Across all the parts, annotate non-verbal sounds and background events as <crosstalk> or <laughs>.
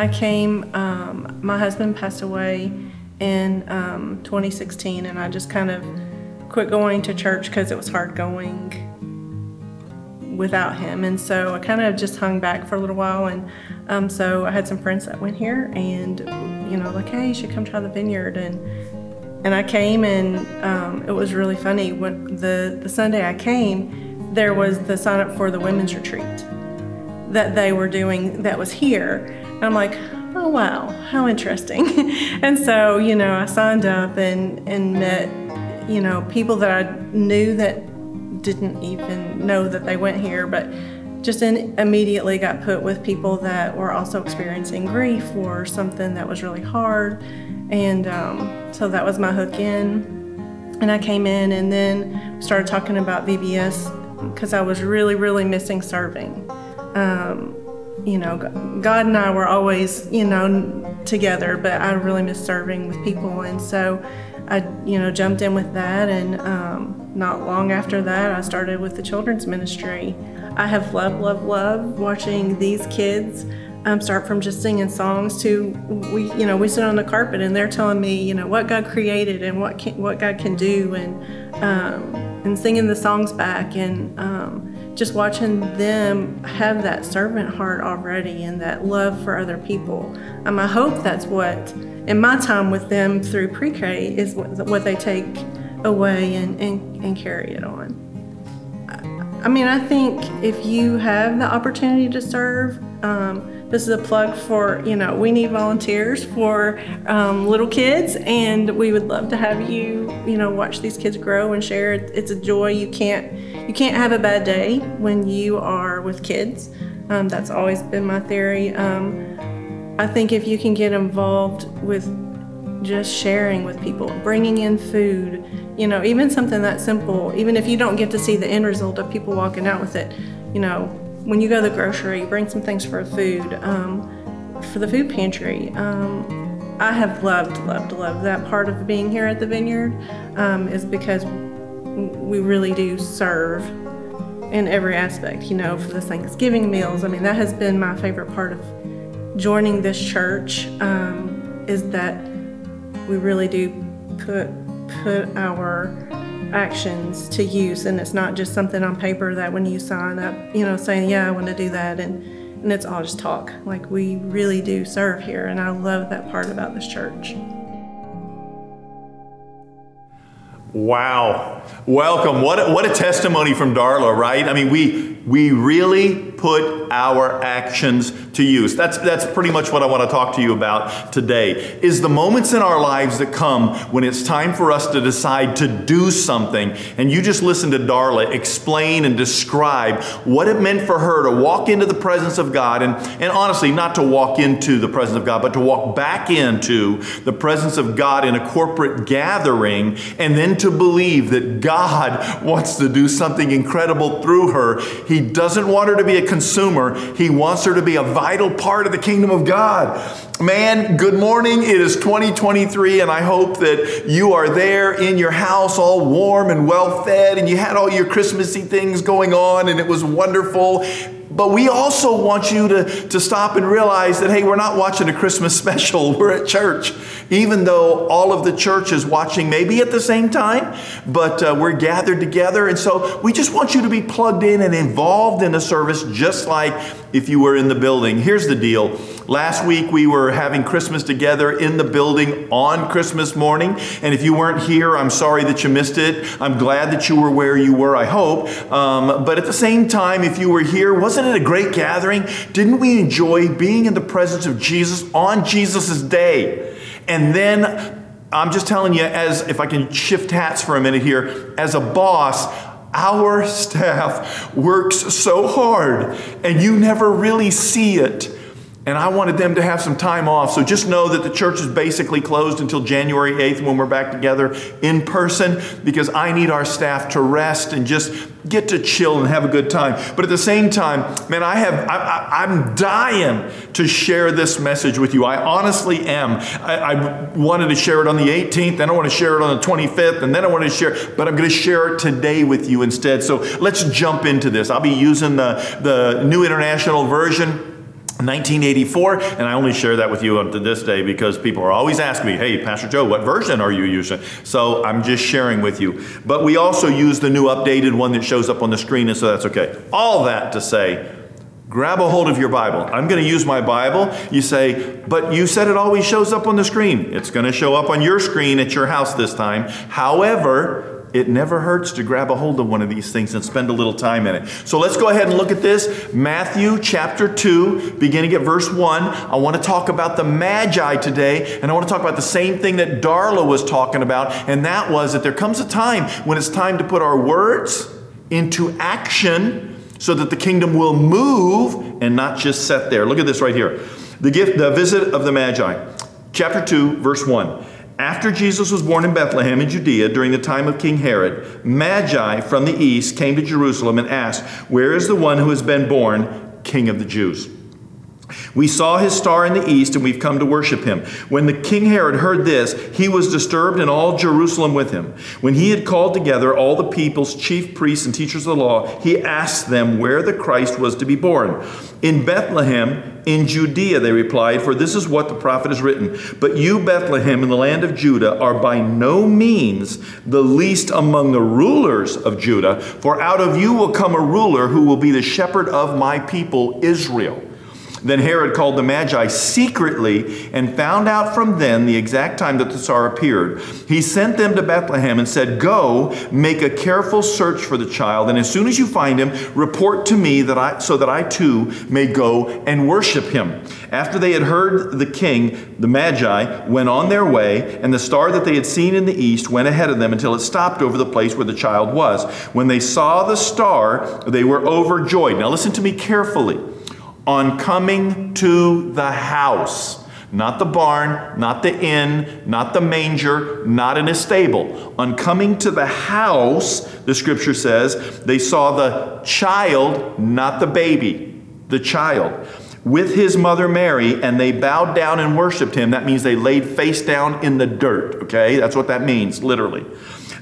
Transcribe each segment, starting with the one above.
I came, um, my husband passed away in um, 2016, and I just kind of quit going to church because it was hard going without him. And so I kind of just hung back for a little while. And um, so I had some friends that went here and, you know, like, hey, you should come try the vineyard. And and I came and um, it was really funny. When the, the Sunday I came, there was the sign up for the women's retreat that they were doing that was here. And I'm like, oh wow, how interesting. <laughs> and so, you know, I signed up and, and met, you know, people that I knew that didn't even know that they went here, but just in, immediately got put with people that were also experiencing grief or something that was really hard. And um, so that was my hook in. And I came in and then started talking about VBS because I was really, really missing serving. Um, you know, God and I were always, you know, together, but I really miss serving with people. And so I, you know, jumped in with that. And um, not long after that, I started with the children's ministry. I have loved, loved, loved watching these kids um, start from just singing songs to we, you know, we sit on the carpet and they're telling me, you know, what God created and what can, what God can do, and um, and singing the songs back and um, just watching them have that servant heart already and that love for other people. Um, I hope that's what, in my time with them through pre K, is what, what they take away and, and, and carry it on. I mean, I think if you have the opportunity to serve, um, this is a plug for, you know, we need volunteers for um, little kids, and we would love to have you, you know, watch these kids grow and share. It's a joy. You can't, you can't have a bad day when you are with kids. Um, that's always been my theory. Um, I think if you can get involved with just sharing with people, bringing in food, you know, even something that simple, even if you don't get to see the end result of people walking out with it, you know, when you go to the grocery, bring some things for food, um, for the food pantry. Um, I have loved, loved, loved that part of being here at the vineyard um, is because we really do serve in every aspect, you know, for the Thanksgiving meals. I mean, that has been my favorite part of joining this church um, is that we really do put put our actions to use and it's not just something on paper that when you sign up you know saying yeah i want to do that and and it's all just talk. Like we really do serve here and i love that part about this church. Wow. Welcome. What a, what a testimony from darla right? I mean we we really put our actions to use. That's, that's pretty much what I want to talk to you about today. Is the moments in our lives that come when it's time for us to decide to do something. And you just listen to Darla explain and describe what it meant for her to walk into the presence of God. And, and honestly, not to walk into the presence of God, but to walk back into the presence of God in a corporate gathering and then to believe that God <laughs> wants to do something incredible through her. He doesn't want her to be a consumer, He wants her to be a vital part of the kingdom of God. Man, good morning. It is 2023, and I hope that you are there in your house, all warm and well fed, and you had all your Christmassy things going on, and it was wonderful. But we also want you to, to stop and realize that, hey, we're not watching a Christmas <laughs> special. We're at church. Even though all of the church is watching maybe at the same time, but uh, we're gathered together. And so we just want you to be plugged in and involved in the service, just like if you were in the building. Here's the deal. Last week we were having Christmas together in the building on Christmas morning. And if you weren't here, I'm sorry that you missed it. I'm glad that you were where you were, I hope. Um, but at the same time, if you were here, wasn't it a great gathering? Didn't we enjoy being in the presence of Jesus on Jesus' day? And then I'm just telling you, as if I can shift hats for a minute here, as a boss, our staff works so hard and you never really see it. And I wanted them to have some time off. So just know that the church is basically closed until January 8th when we're back together in person because I need our staff to rest and just get to chill and have a good time. But at the same time, man, I have I, am dying to share this message with you. I honestly am. I, I, wanted to share it on the 18th, then I want to share it on the 25th, and then I want to share, but I'm going to share it today with you instead. So let's jump into this. I'll be using the, the New International Version. 1984, and I only share that with you up to this day because people are always asking me, hey, Pastor Joe, what version are you using? So I'm just sharing with you. But we also use the new updated one that shows up on the screen, and so that's okay. All that to say, grab a hold of your Bible. I'm going to use my Bible. You say, but you said it always shows up on the screen. It's going to show up on your screen at your house this time. However, it never hurts to grab a hold of one of these things and spend a little time in it. So let's go ahead and look at this. Matthew chapter 2, beginning at verse 1. I want to talk about the Magi today, and I want to talk about the same thing that Darla was talking about, and that was that there comes a time when it's time to put our words into action so that the kingdom will move and not just sit there. Look at this right here. The gift, the visit of the Magi. Chapter 2, verse 1. After Jesus was born in Bethlehem in Judea during the time of King Herod, Magi from the east came to Jerusalem and asked, Where is the one who has been born King of the Jews? We saw his star in the east, and we've come to worship him. When the king Herod heard this, he was disturbed, and all Jerusalem with him. When he had called together all the people's chief priests and teachers of the law, he asked them where the Christ was to be born. In Bethlehem, in Judea, they replied, for this is what the prophet has written. But you, Bethlehem, in the land of Judah, are by no means the least among the rulers of Judah, for out of you will come a ruler who will be the shepherd of my people, Israel. Then Herod called the Magi secretly and found out from them the exact time that the star appeared. He sent them to Bethlehem and said, Go, make a careful search for the child, and as soon as you find him, report to me that I, so that I too may go and worship him. After they had heard the king, the Magi went on their way, and the star that they had seen in the east went ahead of them until it stopped over the place where the child was. When they saw the star, they were overjoyed. Now listen to me carefully on coming to the house. Not the barn, not the inn, not the manger, not in a stable. On coming to the house, the scripture says, they saw the child, not the baby, the child, with his mother Mary, and they bowed down and worshiped him. That means they laid face down in the dirt, okay? That's what that means, literally.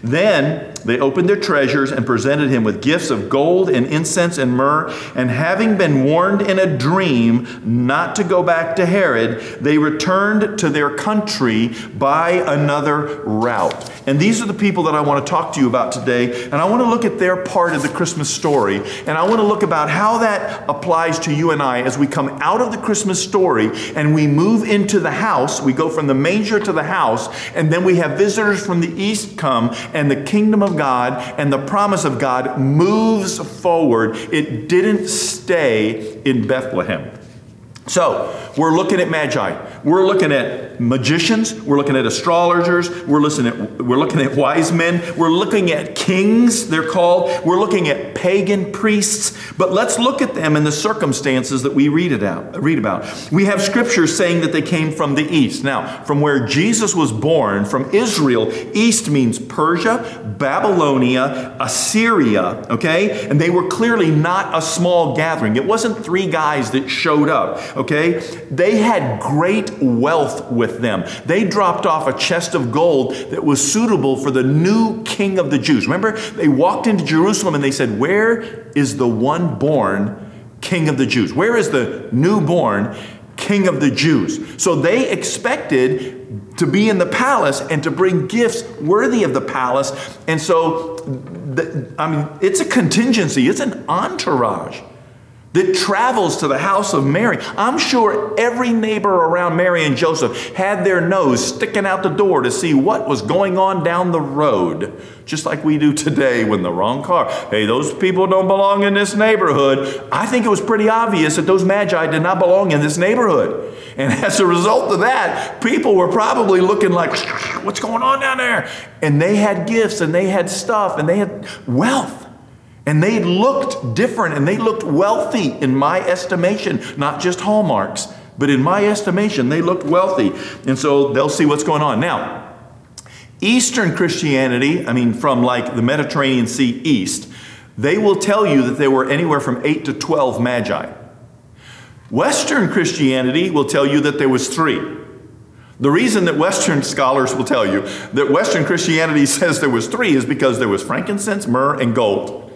Then they opened their treasures and presented him with gifts of gold and incense and myrrh. And having been warned in a dream not to go back to Herod, they returned to their country by another route. And these are the people that I want to talk to you about today. And I want to look at their part of the Christmas story. And I want to look about how that applies to you and I as we come out of the Christmas story and we move into the house. We go from the manger to the house, and then we have visitors from the east come, and the kingdom of God and the promise of God moves forward. It didn't stay in Bethlehem. So, we're looking at magi. We're looking at magicians. We're looking at astrologers. We're at, we're looking at wise men. We're looking at kings, they're called. We're looking at pagan priests. But let's look at them in the circumstances that we read, it out, read about. We have scriptures saying that they came from the east. Now, from where Jesus was born, from Israel, east means Persia, Babylonia, Assyria, okay? And they were clearly not a small gathering. It wasn't three guys that showed up okay? They had great wealth with them. They dropped off a chest of gold that was suitable for the new king of the Jews. Remember, they walked into Jerusalem and they said, Where is the one born king of the Jews? Where is the newborn king of the Jews? So they expected to be in the palace and to bring gifts worthy of the palace. And so, I mean, it's a contingency, it's an entourage that travels to the house of Mary. I'm sure every neighbor around Mary and Joseph had their nose sticking out the door to see what was going on down the road, just like we do today when the wrong car. Hey, those people don't belong in this neighborhood. I think it was pretty obvious that those magi did not belong in this neighborhood. And <laughs> as a result of that, people were probably looking like, what's going on down there? And they had gifts and they had stuff and they had wealth. And they looked different and they looked wealthy in my estimation, not just hallmarks, but in my estimation, they looked wealthy. And so they'll see what's going on. Now, Eastern Christianity, I mean, from like the Mediterranean Sea east, they will tell you that there were anywhere from 8 to 12 magi. Western Christianity will tell you that there was three. The reason that Western scholars will tell you that Western Christianity <laughs> says there was three is because there was frankincense, myrrh, and gold.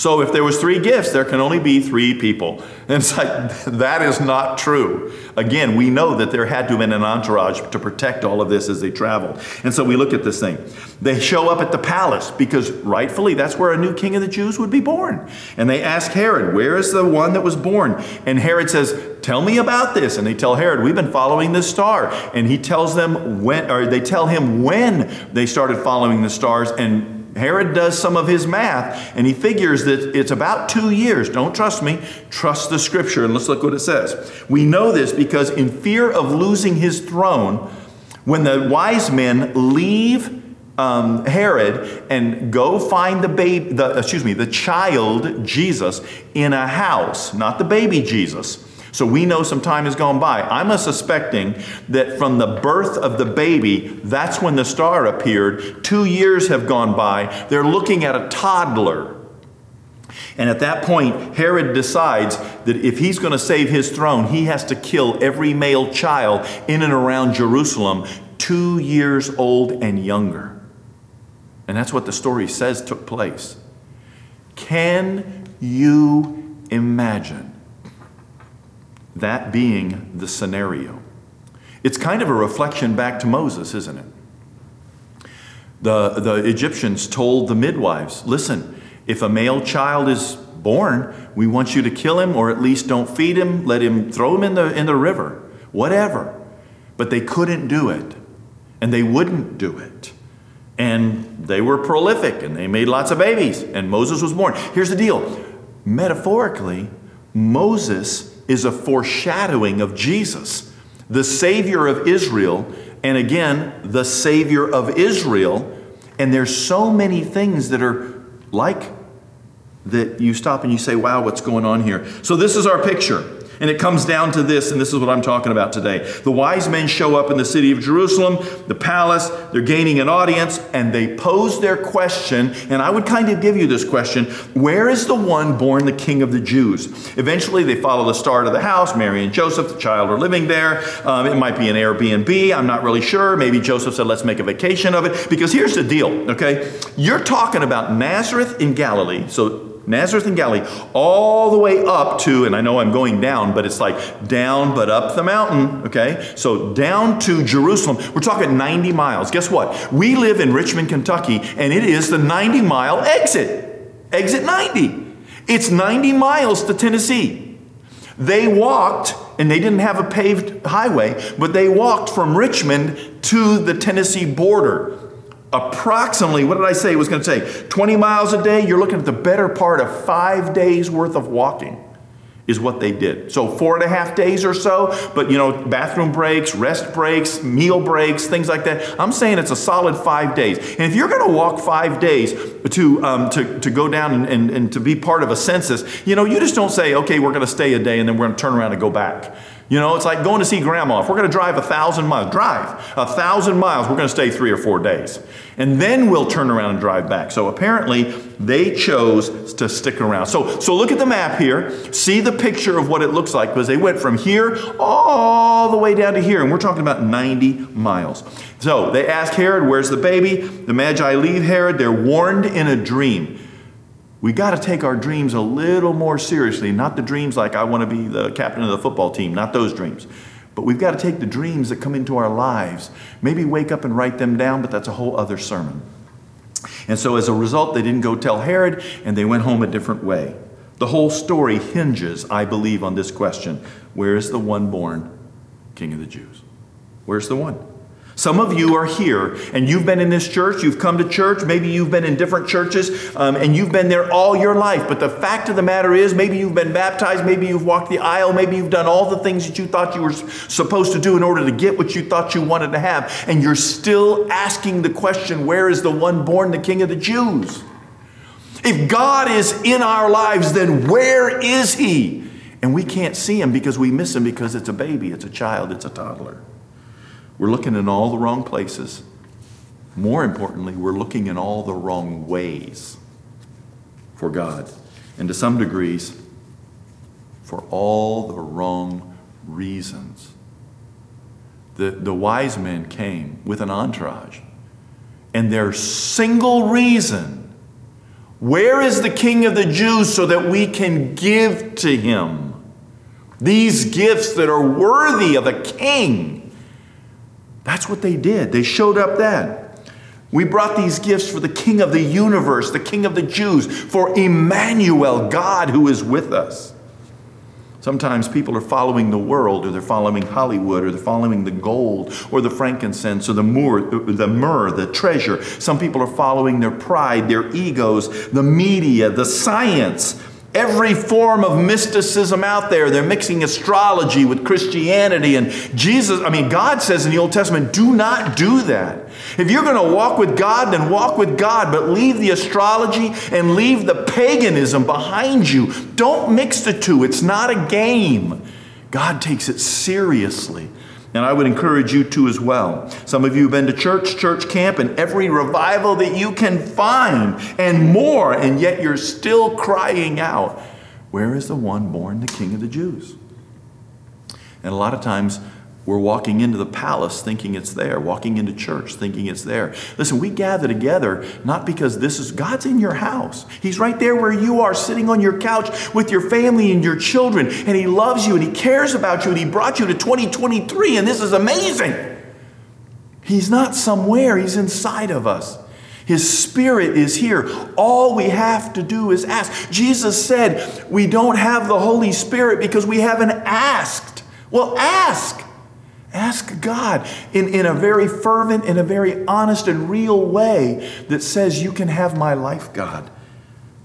So if there was three gifts, there can only be three people. And it's like, <laughs> that is not true. Again, we know that there had to have been an entourage to protect all of this as they traveled. And so we look at this thing. They show up at the palace because rightfully that's where a new king of the Jews would be born. And they ask Herod, where is the one that was born? And Herod says, tell me about this. And they tell Herod, we've been following this star. And he tells them when, or they tell him when they started following the stars and Herod does some of his math and he figures that it's about two years. Don't trust me, trust the scripture. And let's look what it says. We know this because, in fear of losing his throne, when the wise men leave um, Herod and go find the baby, excuse me, the child Jesus in a house, not the baby Jesus so we know some time has gone by. I'm suspecting that from the birth of the baby, that's when the star appeared. Two years have gone by. They're looking at a toddler. And at that point, Herod decides that if he's going to save his throne, he has to kill every male child in and around Jerusalem, two years old and younger. And that's what the story says took place. Can you imagine? That being the scenario. It's kind of a reflection back to Moses, isn't it? The, the Egyptians told the midwives listen, if a male child is born, we want you to kill him or at least don't feed him, let him throw him in the, in the river, whatever. But they couldn't do it, and they wouldn't do it. And they were prolific and they made lots of babies, and Moses was born. Here's the deal metaphorically, Moses is a foreshadowing of Jesus, the Savior of Israel, and again, the Savior of Israel. And there's so many things that are like that you stop and you say, wow, what's going on here? So, this is our picture. And it comes down to this, and this is what I'm talking about today. The wise men show up in the city of Jerusalem, the palace, they're gaining an audience, and they pose their question. And I would kind of give you this question Where is the one born the king of the Jews? Eventually, they follow the star to the house. Mary and Joseph, the child, are living there. Um, it might be an Airbnb. I'm not really sure. Maybe Joseph said, Let's make a vacation of it. Because here's the deal, okay? You're talking about Nazareth in Galilee. So Nazareth and Galilee, all the way up to, and I know I'm going down, but it's like down but up the mountain, okay? So down to Jerusalem. We're talking 90 miles. Guess what? We live in Richmond, Kentucky, and it is the 90 mile exit. Exit 90. It's 90 miles to Tennessee. They walked, and they didn't have a paved highway, but they walked from Richmond to the Tennessee border approximately, what did I say it was going to say? 20 miles a day, you're looking at the better part of five days worth of walking is what they did. So four and a half days or so, but you know, bathroom breaks, rest breaks, meal breaks, things like that. I'm saying it's a solid five days. And if you're going to walk five days to, um, to, to go down and, and, and to be part of a census, you know, you just don't say, okay, we're going to stay a day and then we're going to turn around and go back. You know, it's like going to see grandma. If we're going to drive a thousand miles, drive a thousand miles, we're going to stay three or four days. And then we'll turn around and drive back. So apparently they chose to stick around. So, so look at the map here. See the picture of what it looks like because they went from here all the way down to here. And we're talking about 90 miles. So they ask Herod, where's the baby? The Magi leave Herod. They're warned in a dream we got to take our dreams a little more seriously. Not the dreams like I want to be the captain of the football team, not those dreams. But we've got to take the dreams that come into our lives. Maybe wake up and write them down, but that's a whole other sermon. And so as a result, they didn't go tell Herod and they went home a different way. The whole story hinges, I believe, on this question Where is the one born King of the Jews? Where's the one? Some of you are here and you've been in this church, you've come to church, maybe you've been in different churches, um, and you've been there all your life. But the fact of the matter is, maybe you've been baptized, maybe you've walked the aisle, maybe you've done all the things that you thought you were supposed to do in order to get what you thought you wanted to have, and you're still asking the question where is the one born the King of the Jews? If God is in our lives, then where is He? And we can't see Him because we miss Him because it's a baby, it's a child, it's a toddler. We're looking in all the wrong places. More importantly, we're looking in all the wrong ways for God. And to some degrees, for all the wrong reasons. The, the wise men came with an entourage, and their single reason Where is the King of the Jews so that we can give to him these gifts that are worthy of a king? That's what they did. They showed up then. We brought these gifts for the King of the universe, the King of the Jews, for Emmanuel, God who is with us. Sometimes people are following the world, or they're following Hollywood, or they're following the gold, or the frankincense, or the myrrh, the, myrrh, the treasure. Some people are following their pride, their egos, the media, the science, every form of mysticism out there. They're mixing astrology with Christianity. And Jesus, I mean, God says in the Old Testament, do not do that. If you're going to walk with God, then walk with God, but leave the astrology and leave the paganism behind you. Don't mix the two. It's not a game. God takes it seriously. And I would encourage you to as well. Some of you have been to church, church camp, and every revival that you can find and more, and yet you're still crying out, Where is the one born the King of the Jews? And a lot of times, we're walking into the palace thinking it's there, walking into church thinking it's there. Listen, we gather together not because this is God's in your house. He's right there where you are, sitting on your couch with your family and your children, and He loves you and He cares about you and He brought you to 2023, and this is amazing. He's not somewhere, He's inside of us. His Spirit is here. All we have to do is ask. Jesus said, We don't have the Holy Spirit because we haven't asked. Well, ask. Ask God in, in a very fervent, in a very honest and real way that says, You can have my life, God.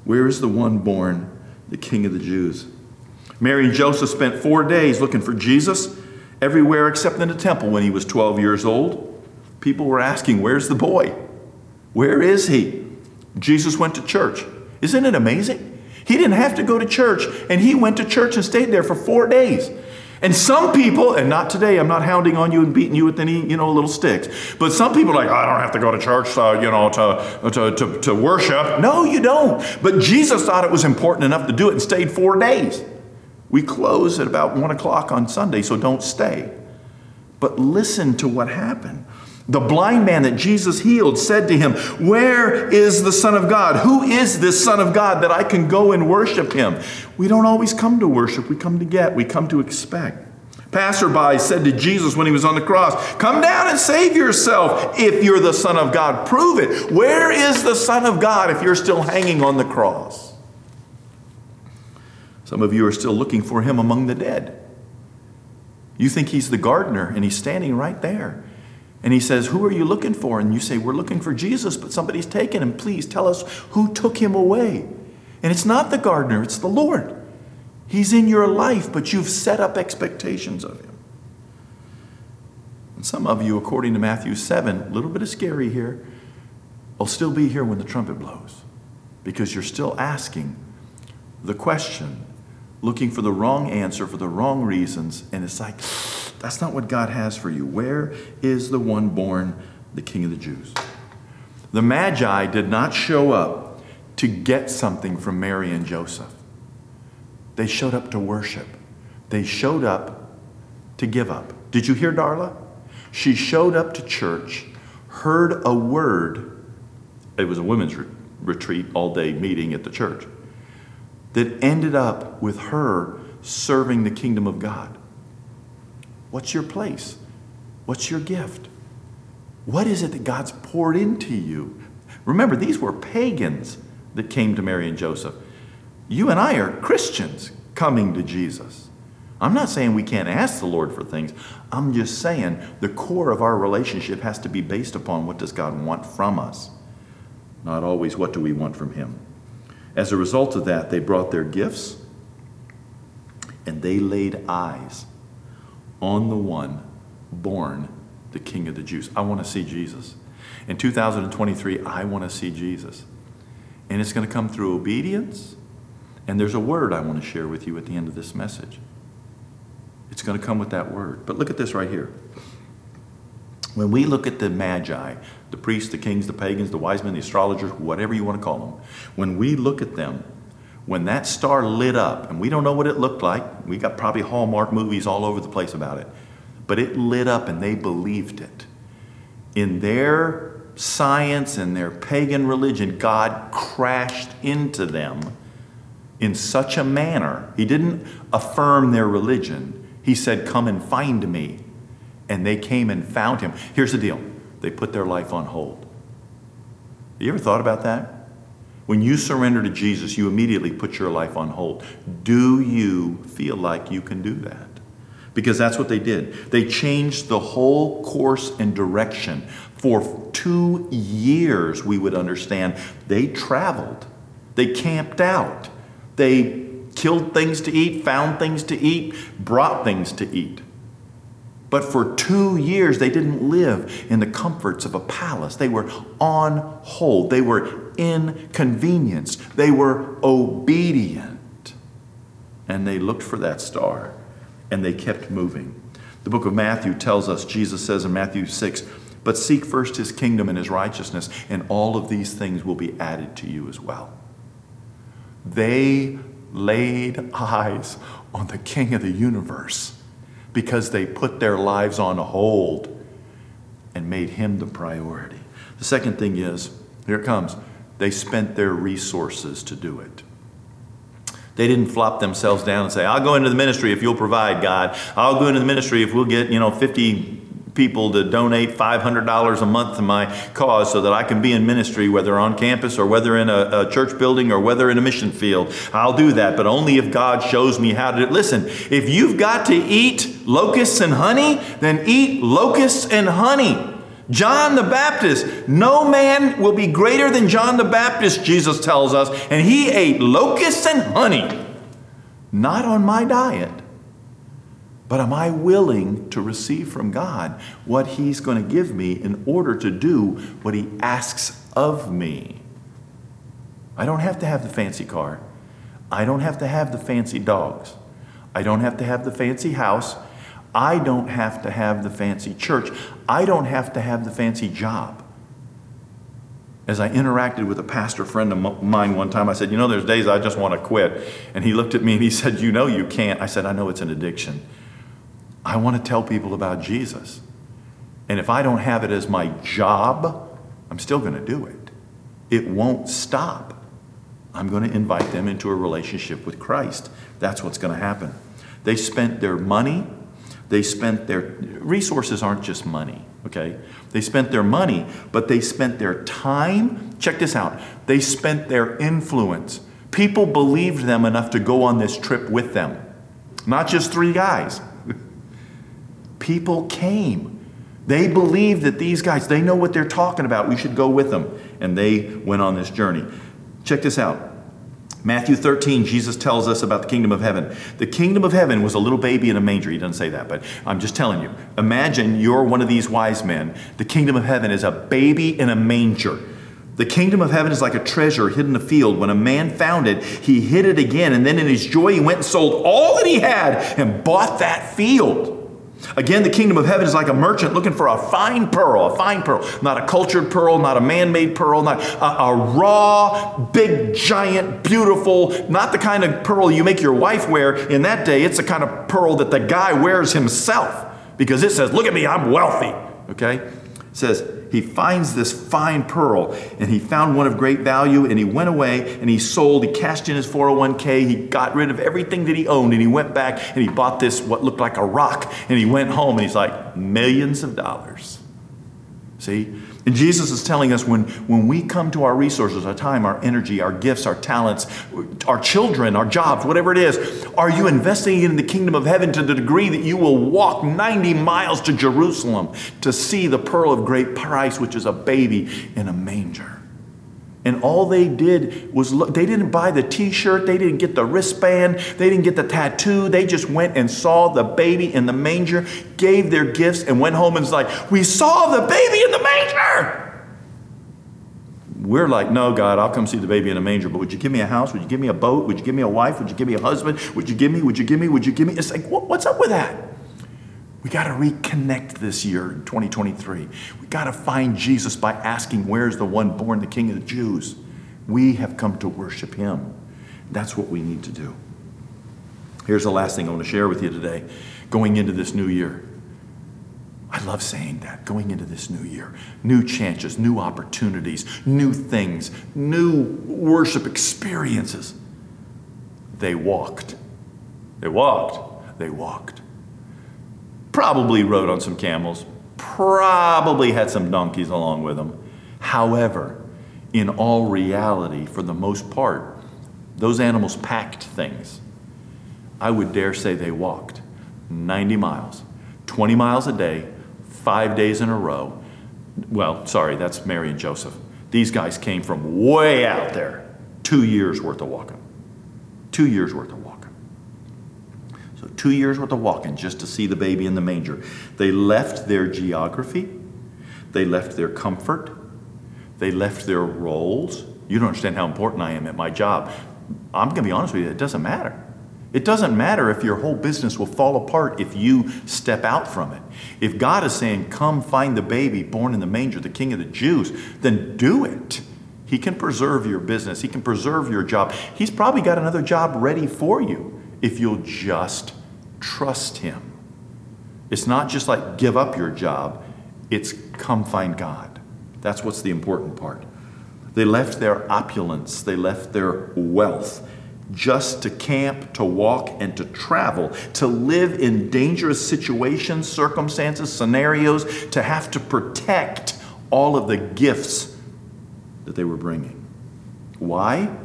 Where is the one born, the King of the Jews? Mary and Joseph spent four days looking for Jesus everywhere except in the temple when he was 12 years old. People were asking, Where's the boy? Where is he? Jesus went to church. Isn't it amazing? He didn't have to go to church, and he went to church and stayed there for four days. And some people, and not today, I'm not hounding on you and beating you with any, you know, little sticks. But some people are like, I don't have to go to church, uh, you know, to, to, to, to worship. No, you don't. But Jesus thought it was important enough to do it and stayed four days. We close at about one o'clock on Sunday, so don't stay. But listen to what happened. The blind man that Jesus healed said to him, Where is the Son of God? Who is this Son of God that I can go and worship him? We don't always come to worship, we come to get, we come to expect. Passerby said to Jesus when he was on the cross, Come down and save yourself if you're the Son of God. Prove it. Where is the Son of God if you're still hanging on the cross? Some of you are still looking for him among the dead. You think he's the gardener, and he's standing right there. And he says, Who are you looking for? And you say, We're looking for Jesus, but somebody's taken him. Please tell us who took him away. And it's not the gardener, it's the Lord. He's in your life, but you've set up expectations of him. And some of you, according to Matthew 7, a little bit of scary here, will still be here when the trumpet blows because you're still asking the question, looking for the wrong answer for the wrong reasons. And it's like, <sighs> that's not what God has for you. Where is the one born, the King of the Jews? The Magi did not show up to get something from Mary and Joseph. They showed up to worship. They showed up to give up. Did you hear Darla? She showed up to church, heard a word. It was a women's re- retreat, all day meeting at the church, that ended up with her serving the kingdom of God. What's your place? What's your gift? What is it that God's poured into you? Remember, these were pagans that came to Mary and Joseph. You and I are Christians coming to Jesus. I'm not saying we can't ask the Lord for things. I'm just saying the core of our relationship has to be based upon what does God want from us, not always what do we want from Him. As a result of that, they brought their gifts and they laid eyes on the one born the King of the Jews. I want to see Jesus. In 2023, I want to see Jesus. And it's going to come through obedience. And there's a word I want to share with you at the end of this message. It's going to come with that word. But look at this right here. When we look at the magi, the priests, the kings, the pagans, the wise men, the astrologers, whatever you want to call them, when we look at them, when that star lit up, and we don't know what it looked like, we got probably Hallmark movies all over the place about it, but it lit up and they believed it. In their science and their pagan religion, God crashed into them in such a manner. He didn't affirm their religion, He said, Come and find me. And they came and found Him. Here's the deal they put their life on hold. You ever thought about that? When you surrender to Jesus, you immediately put your life on hold. Do you feel like you can do that? Because that's what they did. They changed the whole course and direction. For two years, we would understand, they traveled, they camped out, they killed things to eat, found things to eat, brought things to eat. But for two years, they didn't live in the comforts of a palace. They were on hold. They were inconvenienced. They were obedient. And they looked for that star and they kept moving. The book of Matthew tells us, Jesus says in Matthew 6, but seek first his kingdom and his righteousness, and all of these things will be added to you as well. They laid eyes on the king of the universe because they put their lives on hold and made him the priority. The second thing is here it comes they spent their resources to do it. They didn't flop themselves down and say, I'll go into the ministry if you'll provide, God. I'll go into the ministry if we'll get, you know, 50 people to donate $500 a month to my cause so that I can be in ministry, whether on campus or whether in a, a, church building or whether in a mission field. I'll do that, but only if God shows me how to. Listen, if you've got to eat locusts and honey, then eat locusts and honey. John the Baptist, no man will be greater than John the Baptist, Jesus tells us, and he ate locusts and honey. Not on my diet. But am I willing to receive from God what He's going to give me in order to do what He asks of me? I don't have to have the fancy car. I don't have to have the fancy dogs. I don't have to have the fancy house. I don't have to have the fancy church. I don't have to have the fancy job. As I interacted with a pastor friend of mine one time, I said, You know, there's days I just want to quit. And he looked at me and he said, You know, you can't. I said, I know it's an addiction. I want to tell people about Jesus. And if I don't have it as my job, I'm still going to do it. It won't stop. I'm going to invite them into a relationship with Christ. That's what's going to happen. They spent their money, they spent their resources aren't just money, okay? They spent their money, but they spent their time. Check this out. They spent their influence. People believed them enough to go on this trip with them. Not just three guys people came. They believed that these guys, they know what they're talking about. We should go with them. And they went on this journey. Check this out. Matthew 13, Jesus tells us about the kingdom of heaven. The kingdom of heaven was a little baby in a manger. He doesn't say that, but I'm just telling you. Imagine you're one of these wise men. The kingdom of heaven is a baby in a manger. The kingdom of heaven is like a treasure hidden in a field. When a man found it, he hid it again, and then in his joy, he went and sold all that he had and bought that field. Again, the kingdom of heaven is like a merchant looking for a fine pearl, a fine pearl, not a cultured pearl, not a man made pearl, not a, a, raw, big, giant, beautiful, not the kind of pearl you make your wife wear. In that day, it's the kind of pearl that the guy wears himself because it says, Look at me, I'm wealthy. Okay? It says, he finds this fine pearl and he found one of great value and he went away and he sold he cashed in his 401k he got rid of everything that he owned and he went back and he bought this what looked like a rock and he went home and he's like millions of dollars. See and Jesus is telling us when, when we come to our resources, our time, our energy, our gifts, our talents, our children, our jobs, whatever it is, are you investing in the kingdom of heaven to the degree that you will walk 90 miles to Jerusalem to see the pearl of great price, which is a baby in a manger? And all they did was look, they didn't buy the t shirt, they didn't get the wristband, they didn't get the tattoo. They just went and saw the baby in the manger, gave their gifts, and went home and was like, We saw the baby in the manger. We're like, No, God, I'll come see the baby in the manger, but would you give me a house? Would you give me a boat? Would you give me a wife? Would you give me a husband? Would you give me? Would you give me? Would you give me? It's like, what's up with that? We got to reconnect this year in 2023. We got to find Jesus by asking, Where's the one born the King of the Jews? We have come to worship him. That's what we need to do. Here's the last thing I want to share with you today going into this new year. I love saying that going into this new year. New chances, new opportunities, new things, new worship experiences. They walked. They walked. They walked. Probably rode on some camels, probably had some donkeys along with them. However, in all reality, for the most part, those animals packed things. I would dare say they walked 90 miles, 20 miles a day, five days in a row. Well, sorry, that's Mary and Joseph. These guys came from way out there. Two years worth of walking. Two years worth of walking. Two years worth of walking just to see the baby in the manger. They left their geography, they left their comfort, they left their roles. You don't understand how important I am at my job. I'm going to be honest with you, it doesn't matter. It doesn't matter if your whole business will fall apart if you step out from it. If God is saying, Come find the baby born in the manger, the king of the Jews, then do it. He can preserve your business, He can preserve your job. He's probably got another job ready for you if you'll just trust Him. It's not just like give up your job, it's come find God. That's what's the important part. They left their opulence, they left their wealth just to camp, to walk, and to travel, to live in dangerous situations, circumstances, scenarios, to have to protect all of the gifts that they were bringing. Why?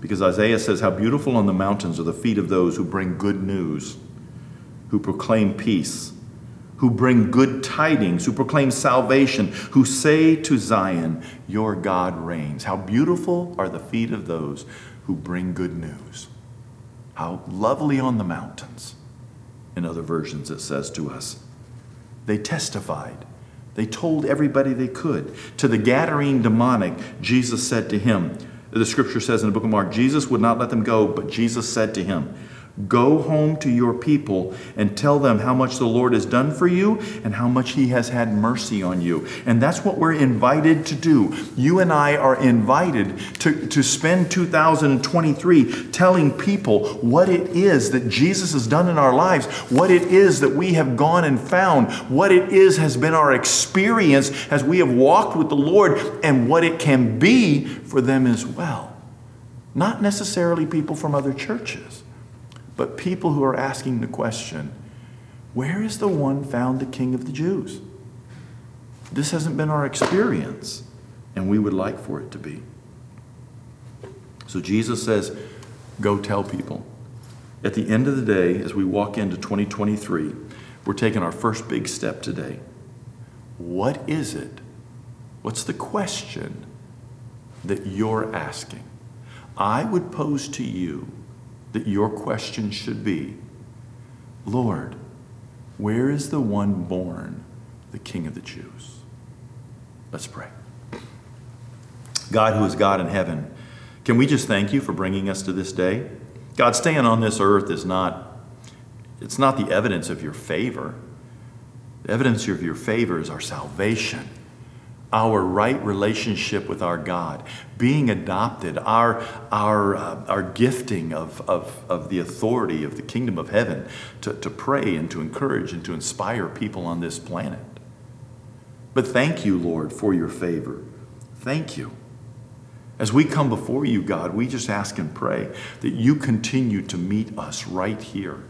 Because Isaiah says, How beautiful on the mountains are the feet of those who bring good news, who proclaim peace, who bring good tidings, who proclaim salvation, who say to Zion, Your God reigns. How beautiful are the feet of those who bring good news. How lovely on the mountains. In other versions, it says to us. They testified. They told everybody they could. To the Gadarene demonic, Jesus said to him, the scripture says in the book of Mark, Jesus would not let them go, but Jesus said to him, Go home to your people and tell them how much the Lord has done for you and how much He has had mercy on you. And that's what we're invited to do. You and I are invited to, to spend 2023 telling people what it is that Jesus has done in our lives, what it is that we have gone and found, what it is has been our experience as we have walked with the Lord, and what it can be for them as well. Not necessarily people from other churches but people who are asking the question where is the one found the King of the Jews? This hasn't been our experience, and we would like for it to be. So Jesus says, Go tell people. At the end of the day, as we walk into 2023, we're taking our first big step today. What is it? What's the question that you're asking? I would pose to you that your question should be Lord, where is the one born, the King of the Jews? Let's pray. God, who is God in heaven, can we just thank you for bringing us to this day? God, staying on this earth is not, it's not the evidence of your favor. The evidence of your favor is our salvation our right relationship with our God, being adopted, our, our, uh, our gifting of, of, of the authority of the kingdom of heaven to, to pray and to encourage and to inspire people on this planet. But thank you, Lord, for your favor. Thank you. As we come before you, God, we just ask and pray that you continue to meet us right here.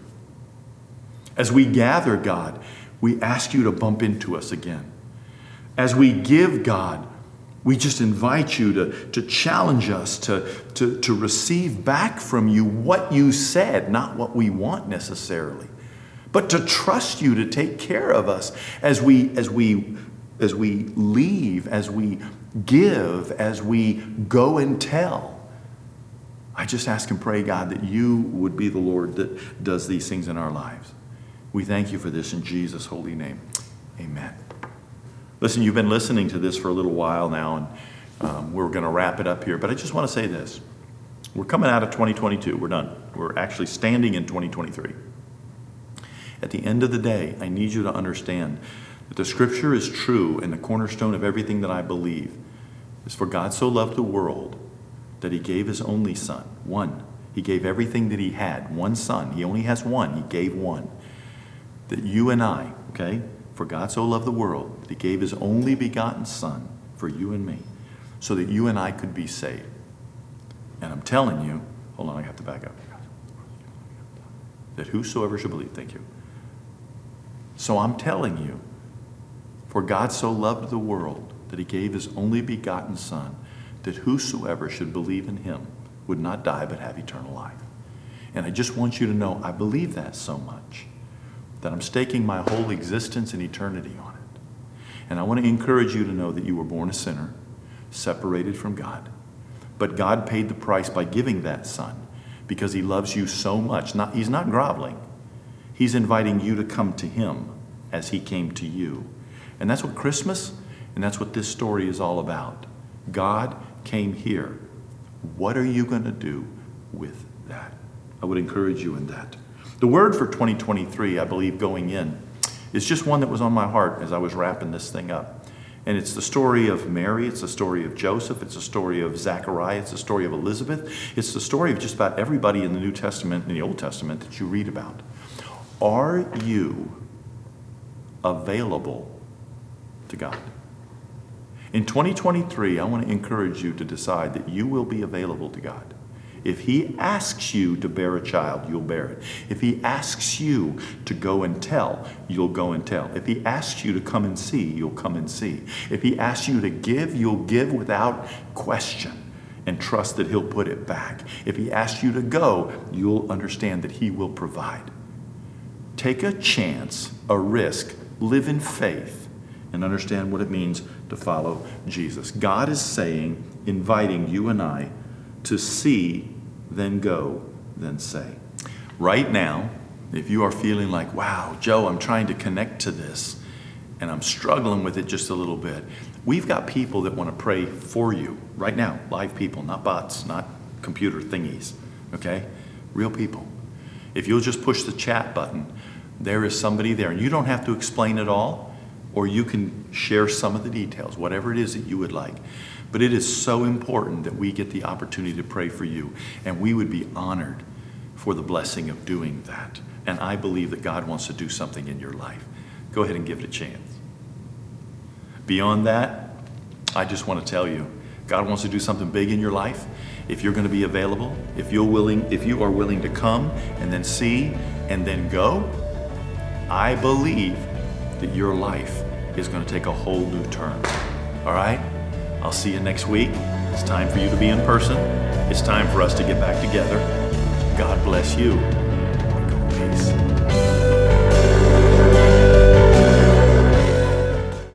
As we gather, God, we ask you to bump into us again. As we give God, we just invite you to, to challenge us to, to, to receive back from you what you said, not what we want necessarily, but to trust you to take care of us as we, as we, as we leave, as we give, as we go and tell. I just ask and pray, God, that you would be the Lord that does these things in our lives. We thank you for this in Jesus' holy name. Amen. Listen, you've been listening to this for a little while now, and um, we're going to wrap it up here. But I just want to say this we're coming out of 2022. We're done. We're actually standing in 2023. At the end of the day, I need you to understand that the scripture is true, and the cornerstone of everything that I believe is for God so loved the world that he gave his only son, one. He gave everything that he had, one son. He only has one. He gave one. That you and I, okay, For God so loved the world that he gave his only begotten Son for you and me, so that you and I could be saved. And I'm telling you, hold on, I have to back up. That whosoever should believe, thank you. So I'm telling you, for God so loved the world that he gave his only begotten Son, that whosoever should believe in him would not die but have eternal life. And I just want you to know I believe that so much that I'm staking my whole existence and eternity on it. And I want to encourage you to know that you were born a sinner, separated from God. But God paid the price by giving that Son because He loves you so much. Not, he's not groveling, He's inviting you to come to Him as He came to you. And that's what Christmas and that's what this story is all about. God came here. What are you going to do with that? I would encourage you in that. The word for 2023, I believe, going in, is just one that was on my heart as I was wrapping this thing up. And it's the story of Mary, it's the story of Joseph, it's the story of Zechariah, it's the story of Elizabeth, it's the story of just about everybody in the New Testament and the Old Testament that you read about. Are you available to God? In 2023, I want to encourage you to decide that you will be available to God. If he asks you to bear a child, you'll bear it. If he asks you to go and tell, you'll go and tell. If he asks you to come and see, you'll come and see. If he asks you to give, you'll give without question and trust that he'll put it back. If he asks you to go, you'll understand that he will provide. Take a chance, a risk, live in faith, and understand what it means to follow Jesus. God is saying, inviting you and I to see then go, then say. Right now, if you are feeling like, wow, Joe, I'm trying to connect to this and I'm struggling with it just a little bit, we've got people that want to pray for you right now, live people, not bots, not computer thingies, okay? Real people. If you'll just push the chat button, there is somebody there, and you don't have to explain it all, or you can share some of the details, whatever it is that you would like. But it is so important that we get the opportunity to pray for you, and we would be honored for the blessing of doing that. And I believe that God wants to do something in your life. Go ahead and give it a chance. Beyond that, I just want to tell you, God wants to do something big in your life. If you're going to be available, if you're willing, if you are willing to come and then see and then go, I believe that your life is going to take a whole new turn. All right? I'll see you next week. It's time for you to be in person. It's time for us to get back together. God bless you. Peace.